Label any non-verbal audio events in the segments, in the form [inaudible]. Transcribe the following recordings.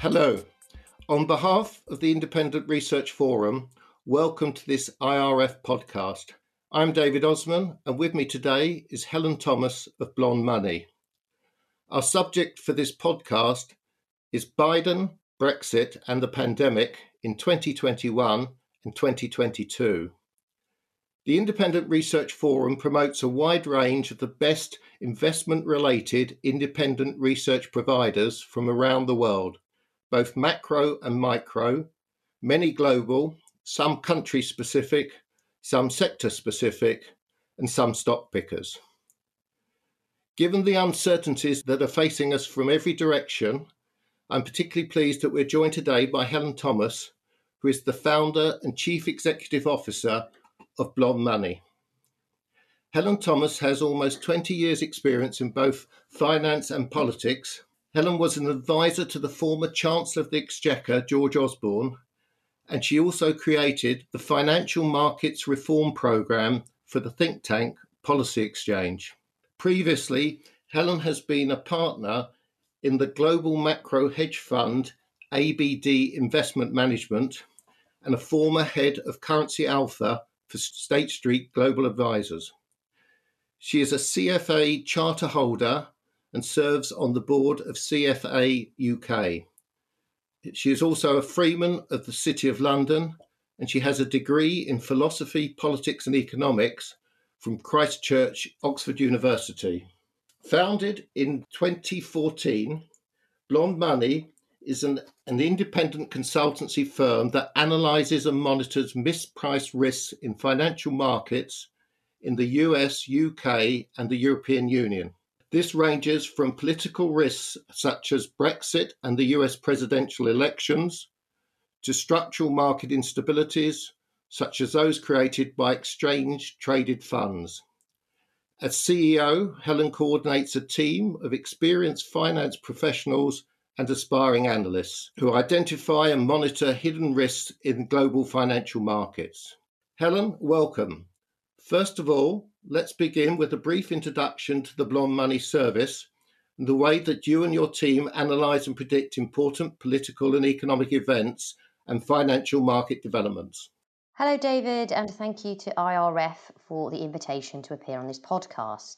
Hello. On behalf of the Independent Research Forum, welcome to this IRF podcast. I'm David Osman, and with me today is Helen Thomas of Blonde Money. Our subject for this podcast is Biden, Brexit, and the pandemic in 2021 and 2022. The Independent Research Forum promotes a wide range of the best investment related independent research providers from around the world, both macro and micro, many global, some country specific, some sector specific, and some stock pickers. Given the uncertainties that are facing us from every direction, I'm particularly pleased that we're joined today by Helen Thomas, who is the founder and chief executive officer of Blonde Money. Helen Thomas has almost 20 years' experience in both finance and politics. Helen was an advisor to the former Chancellor of the Exchequer, George Osborne, and she also created the Financial Markets Reform Programme for the think tank Policy Exchange. Previously, Helen has been a partner in the global macro hedge fund ABD Investment Management and a former head of Currency Alpha for State Street Global Advisors. She is a CFA charter holder and serves on the board of CFA UK. She is also a freeman of the City of London and she has a degree in philosophy, politics, and economics from Christ Church, Oxford University. Founded in 2014, Blonde Money is an, an independent consultancy firm that analyzes and monitors mispriced risks in financial markets in the US, UK, and the European Union. This ranges from political risks such as Brexit and the US presidential elections to structural market instabilities such as those created by exchange traded funds. As CEO, Helen coordinates a team of experienced finance professionals and aspiring analysts who identify and monitor hidden risks in global financial markets. Helen, welcome. First of all, let's begin with a brief introduction to the Blonde Money Service and the way that you and your team analyze and predict important political and economic events and financial market developments. Hello, David, and thank you to IRF for the invitation to appear on this podcast.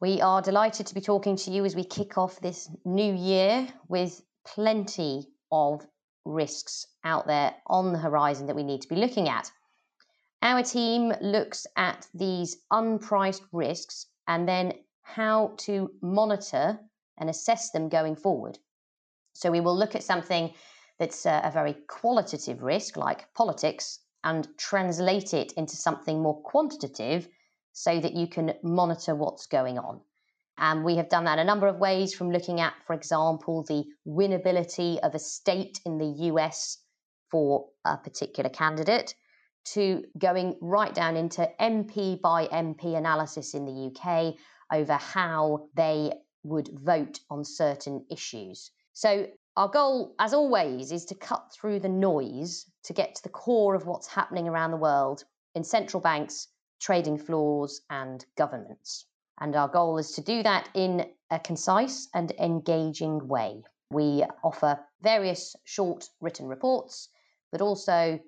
We are delighted to be talking to you as we kick off this new year with plenty of risks out there on the horizon that we need to be looking at. Our team looks at these unpriced risks and then how to monitor and assess them going forward. So, we will look at something that's a, very qualitative risk like politics and translate it into something more quantitative so that you can monitor what's going on. And we have done that a number of ways from looking at, for example, the winnability of a state in the US for a particular candidate to going right down into MP by MP analysis in the UK over how they would vote on certain issues. So our goal, as always, is to cut through the noise to get to the core of what's happening around the world in central banks, trading floors, and governments. And our goal is to do that in a concise and engaging way. We offer various short written reports, but also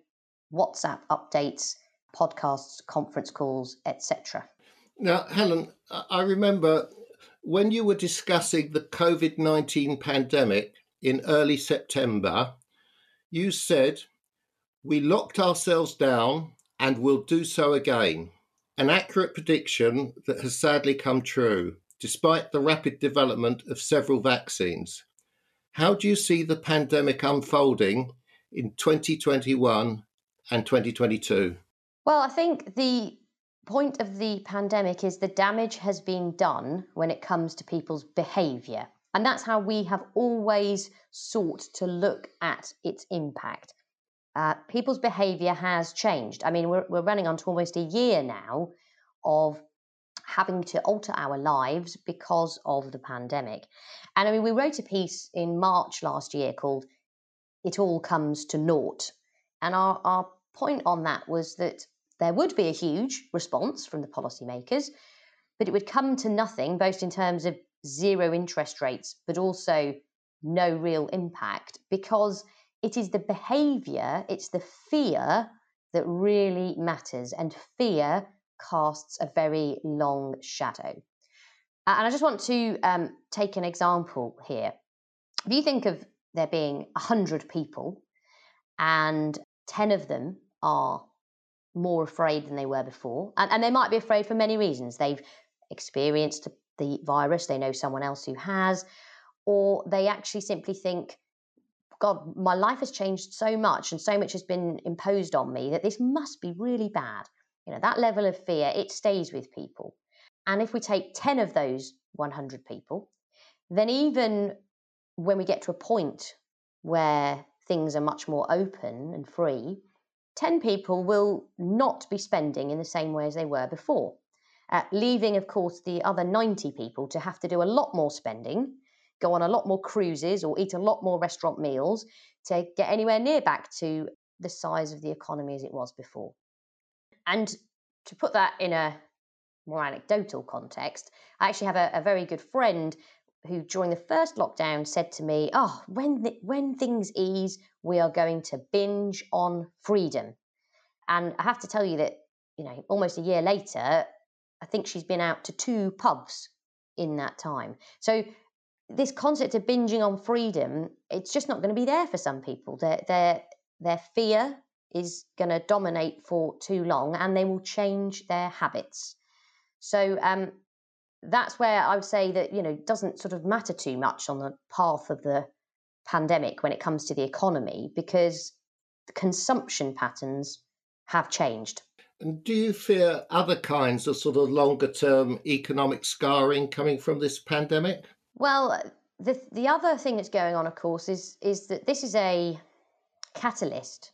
WhatsApp updates, podcasts, conference calls, etc. Now, Helen, I remember when you were discussing the COVID 19 pandemic in early September, you said, We locked ourselves down and will do so again. An accurate prediction that has sadly come true, despite the rapid development of several vaccines. How do you see the pandemic unfolding in 2021 and 2022? Well, I think the point of the pandemic is the damage has been done when it comes to people's behavior. And that's how we have always sought to look at its impact. Uh, people's behavior has changed. I mean, we're, we're running on to almost a year now of having to alter our lives because of the pandemic. And I mean, we wrote a piece in March last year called It All Comes to Naught. And our, our point on that was that there would be a huge response from the policymakers, but it would come to nothing, both in terms of zero interest rates, but also no real impact because it is the behavior, it's the fear that really matters, and fear casts a very long shadow. And I just want to um, take an example here. If you think of there being 100 people and 10 of them are more afraid than they were before, and, and they might be afraid for many reasons. They've experienced the virus, they know someone else who has, or they actually simply think, God, my life has changed so much and so much has been imposed on me that this must be really bad. You know, that level of fear, it stays with people. And if we take 10 of those 100 people, then even when we get to a point where things are much more open and free, 10 people will not be spending in the same way as they were before, uh, leaving, of course, the other 90 people to have to do a lot more spending, go on a lot more cruises, or eat a lot more restaurant meals to get anywhere near back to the size of the economy as it was before. And to put that in a more anecdotal context, I actually have a, a very good friend who, during the first lockdown, said to me, "Oh, when the, when things ease, we are going to binge on freedom." And I have to tell you that you know, almost a year later, I think she's been out to two pubs in that time. So this concept of binging on freedom, it's just not going to be there for some people. Their their their fear is going to dominate for too long, and they will change their habits. So um, that's where I would say that you know doesn't sort of matter too much on the path of the pandemic when it comes to the economy because the consumption patterns have changed. And do you fear other kinds of sort of longer term economic scarring coming from this pandemic? Well, the the other thing that's going on, of course, is is that this is a catalyst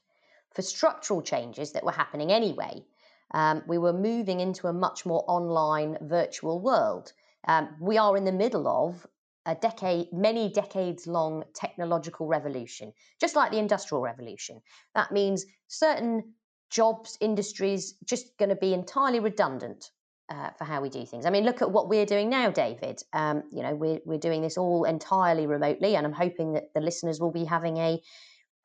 for structural changes that were happening anyway um, we were moving into a much more online virtual world. Um, we are in the middle of a decade, many decades long technological revolution, just like the industrial revolution. That means certain jobs, industries, just going to be entirely redundant uh, for how we do things. I mean, look at what we're doing now, David. Um, you know, we're we're doing this all entirely remotely, and I'm hoping that the listeners will be having a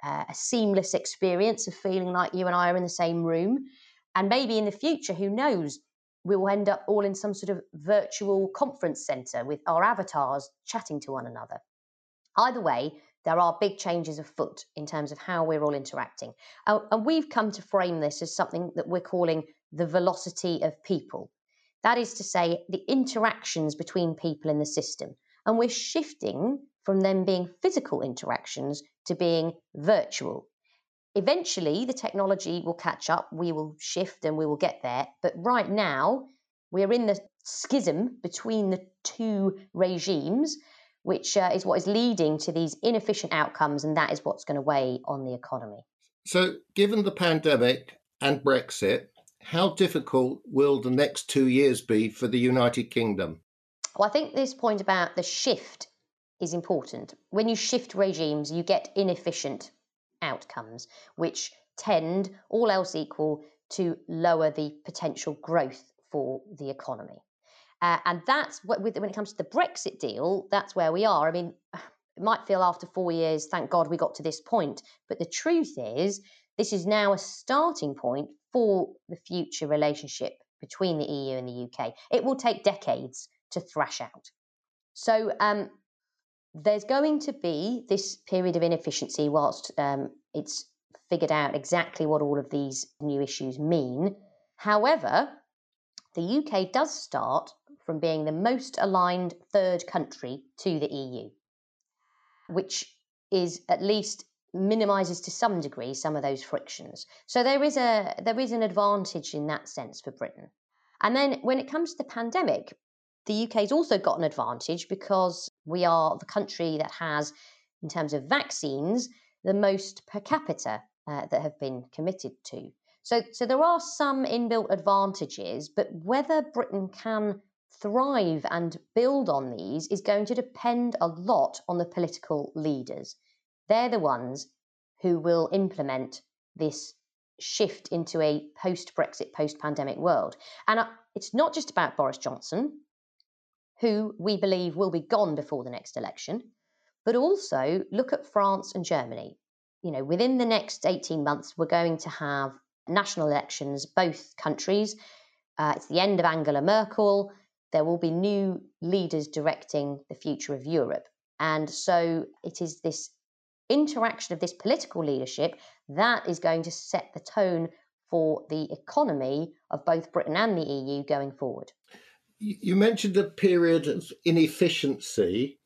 uh, a seamless experience of feeling like you and I are in the same room. And maybe in the future, who knows, we will end up all in some sort of virtual conference center with our avatars chatting to one another. Either way, there are big changes afoot in terms of how we're all interacting. Uh, and we've come to frame this as something that we're calling the velocity of people. That is to say, the interactions between people in the system. And we're shifting from them being physical interactions to being virtual Eventually, the technology will catch up, we will shift and we will get there. But right now, we're in the schism between the two regimes, which uh, is what is leading to these inefficient outcomes, and that is what's going to weigh on the economy. So, given the pandemic and Brexit, how difficult will the next two years be for the United Kingdom? Well, I think this point about the shift is important. When you shift regimes, you get inefficient outcomes, which tend, all else equal, to lower the potential growth for the economy. Uh, and that's what, when it comes to the Brexit deal, that's where we are. I mean, [sighs] it might feel after four years, thank God we got to this point. But the truth is, this is now a starting point for the future relationship between the EU and the UK. It will take decades to thrash out. So um, there's going to be this period of inefficiency whilst um, it's figured out exactly what all of these new issues mean. However, the UK does start from being the most aligned third country to the EU, which is at least minimises to some degree some of those frictions. So there is a there is an advantage in that sense for Britain. And then when it comes to the pandemic, the UK's also got an advantage because we are the country that has, in terms of vaccines, the most per capita uh, that have been committed to. So, so there are some inbuilt advantages, but whether Britain can thrive and build on these is going to depend a lot on the political leaders. They're the ones who will implement this shift into a post Brexit, post pandemic world. And uh, it's not just about Boris Johnson who we believe will be gone before the next election. but also look at France and Germany. You know, within the next 18 months, we're going to have national elections, both countries. Uh, it's the end of Angela Merkel. There will be new leaders directing the future of Europe. And so it is this interaction of this political leadership that is going to set the tone for the economy of both Britain and the EU going forward. You mentioned a period of inefficiency,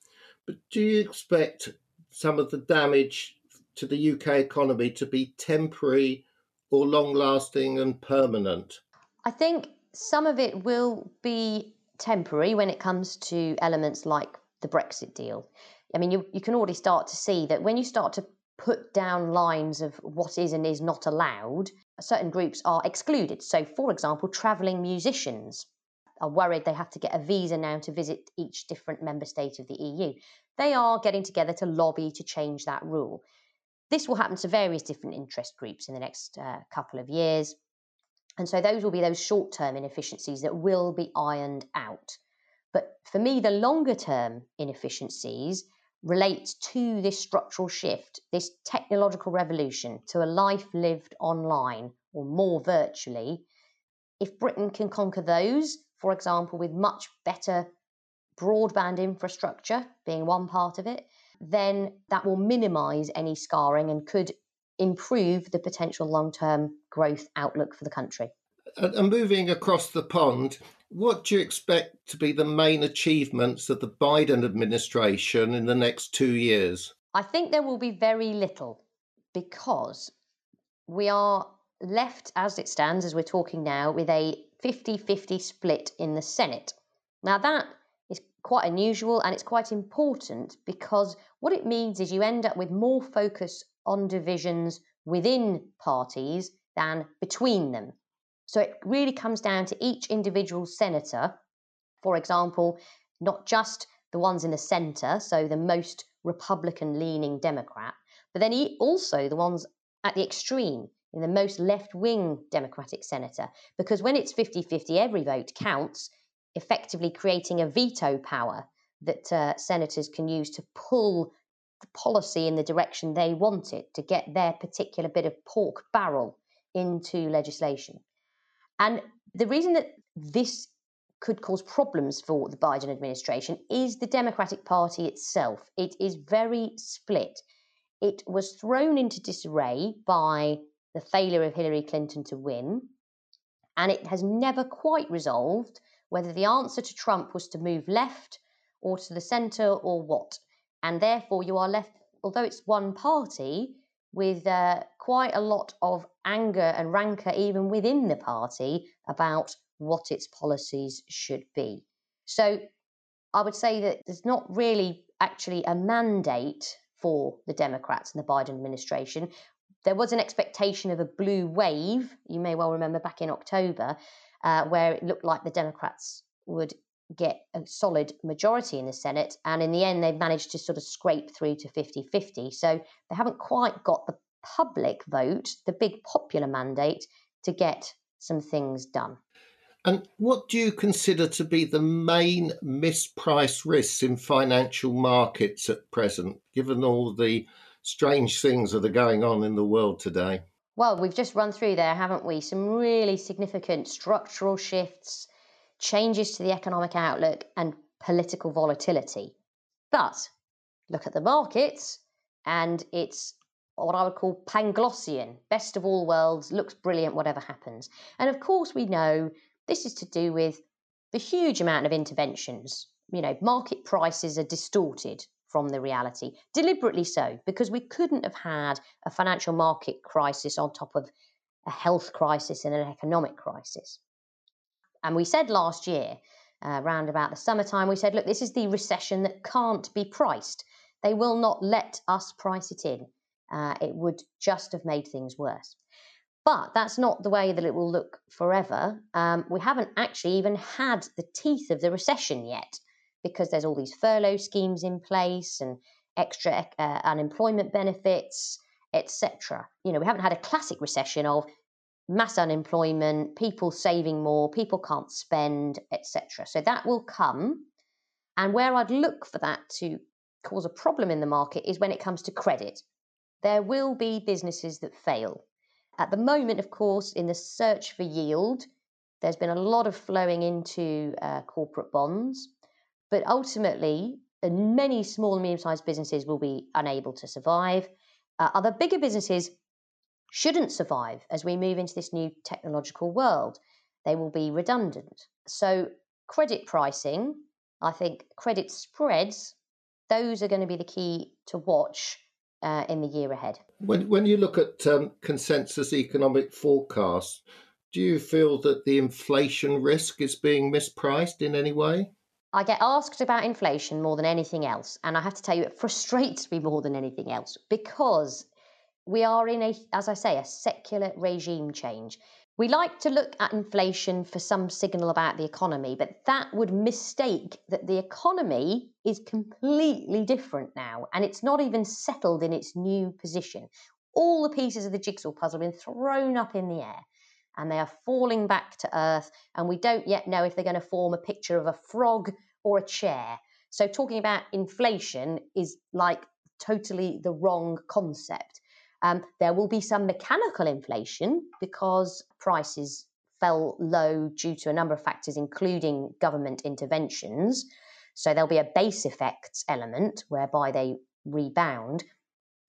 but do you expect some of the damage to the UK economy to be temporary or long lasting and permanent? I think some of it will be temporary when it comes to elements like the Brexit deal. I mean, you, you can already start to see that when you start to put down lines of what is and is not allowed, certain groups are excluded. So, for example, travelling musicians are worried they have to get a visa now to visit each different member state of the EU. They are getting together to lobby to change that rule. This will happen to various different interest groups in the next uh, couple of years. And so those will be those short term inefficiencies that will be ironed out. But for me, the longer term inefficiencies relate to this structural shift, this technological revolution to a life lived online or more virtually. If Britain can conquer those, for example, with much better broadband infrastructure being one part of it, then that will minimize any scarring and could improve the potential long term growth outlook for the country. And moving across the pond, what do you expect to be the main achievements of the Biden administration in the next two years? I think there will be very little because we are left as it stands, as we're talking now, with a 50 50 split in the Senate. Now, that is quite unusual and it's quite important because what it means is you end up with more focus on divisions within parties than between them. So it really comes down to each individual senator, for example, not just the ones in the centre, so the most Republican leaning Democrat, but then also the ones at the extreme, in the most left wing Democratic senator. Because when it's 50 50, every vote counts, effectively creating a veto power that uh, senators can use to pull the policy in the direction they want it to get their particular bit of pork barrel into legislation. And the reason that this could cause problems for the Biden administration is the Democratic Party itself. It is very split. It was thrown into disarray by the failure of Hillary Clinton to win, and it has never quite resolved whether the answer to Trump was to move left or to the centre or what. And therefore, you are left, although it's one party, with uh, quite a lot of anger and rancour, even within the party, about what its policies should be. So I would say that there's not really actually a mandate for the Democrats and the Biden administration. There was an expectation of a blue wave, you may well remember back in October, uh, where it looked like the Democrats would get a solid majority in the Senate. And in the end, they've managed to sort of scrape through to 50 50. So they haven't quite got the public vote, the big popular mandate, to get some things done. And what do you consider to be the main mispriced risks in financial markets at present, given all the strange things that are going on in the world today? Well, we've just run through there, haven't we? Some really significant structural shifts changes to the economic outlook, and political volatility. But look at the markets, and it's what I would call Panglossian, best of all worlds, looks brilliant, whatever happens. And of course, we know this is to do with the huge amount of interventions. You know, market prices are distorted from the reality, deliberately so, because we couldn't have had a financial market crisis on top of a health crisis and an economic crisis. And we said last year, uh, around about the summertime, we said, look, this is the recession that can't be priced. They will not let us price it in. Uh, it would just have made things worse. But that's not the way that it will look forever. Um, we haven't actually even had the teeth of the recession yet because there's all these furlough schemes in place and extra uh, unemployment benefits, etc. You know, we haven't had a classic recession of mass unemployment, people saving more, people can't spend, etc. So that will come. And where I'd look for that to cause a problem in the market is when it comes to credit. There will be businesses that fail. At the moment, of course, in the search for yield, there's been a lot of flowing into uh, corporate bonds, but ultimately, many small and medium sized businesses will be unable to survive. Uh, other bigger businesses shouldn't survive as we move into this new technological world. They will be redundant. So, credit pricing, I think credit spreads, those are going to be the key to watch uh, in the year ahead. When, when you look at um, consensus economic forecasts, do you feel that the inflation risk is being mispriced in any way? I get asked about inflation more than anything else. And I have to tell you, it frustrates me more than anything else because we are in a, as I say, a secular regime change. We like to look at inflation for some signal about the economy, but that would mistake that the economy is completely different now and it's not even settled in its new position. All the pieces of the jigsaw puzzle have been thrown up in the air and they are falling back to earth, and we don't yet know if they're going to form a picture of a frog or a chair. So, talking about inflation is like totally the wrong concept. Um, there will be some mechanical inflation because prices fell low due to a number of factors, including government interventions. So there'll be a base effects element whereby they rebound.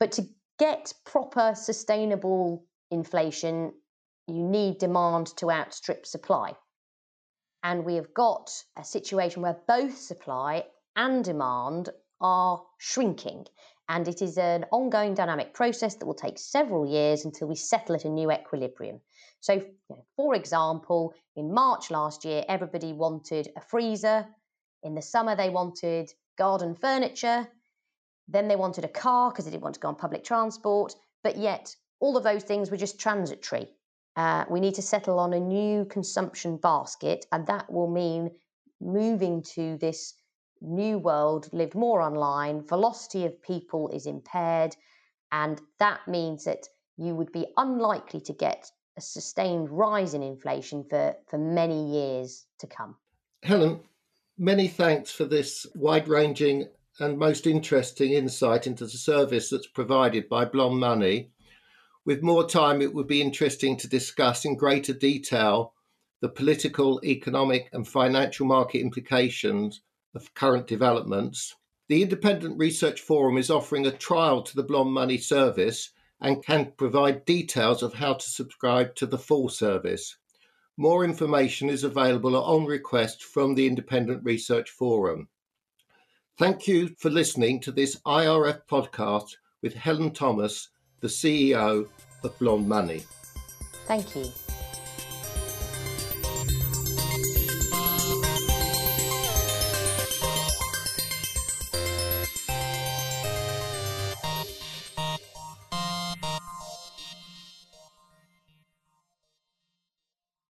But to get proper sustainable inflation, you need demand to outstrip supply. And we have got a situation where both supply and demand are shrinking. And it is an ongoing dynamic process that will take several years until we settle at a new equilibrium. So, for example, in March last year, everybody wanted a freezer. In the summer, they wanted garden furniture. Then they wanted a car because they didn't want to go on public transport. But yet, all of those things were just transitory. Uh, we need to settle on a new consumption basket, and that will mean moving to this new world, lived more online, velocity of people is impaired, and that means that you would be unlikely to get a sustained rise in inflation for, for many years to come. Helen, many thanks for this wide ranging and most interesting insight into the service that's provided by Blonde Money. With more time, it would be interesting to discuss in greater detail the political, economic, and financial market implications of current developments. The Independent Research Forum is offering a trial to the Blonde Money service and can provide details of how to subscribe to the full service. More information is available on request from the Independent Research Forum. Thank you for listening to this IRF podcast with Helen Thomas, the CEO of Blonde Money. Thank you.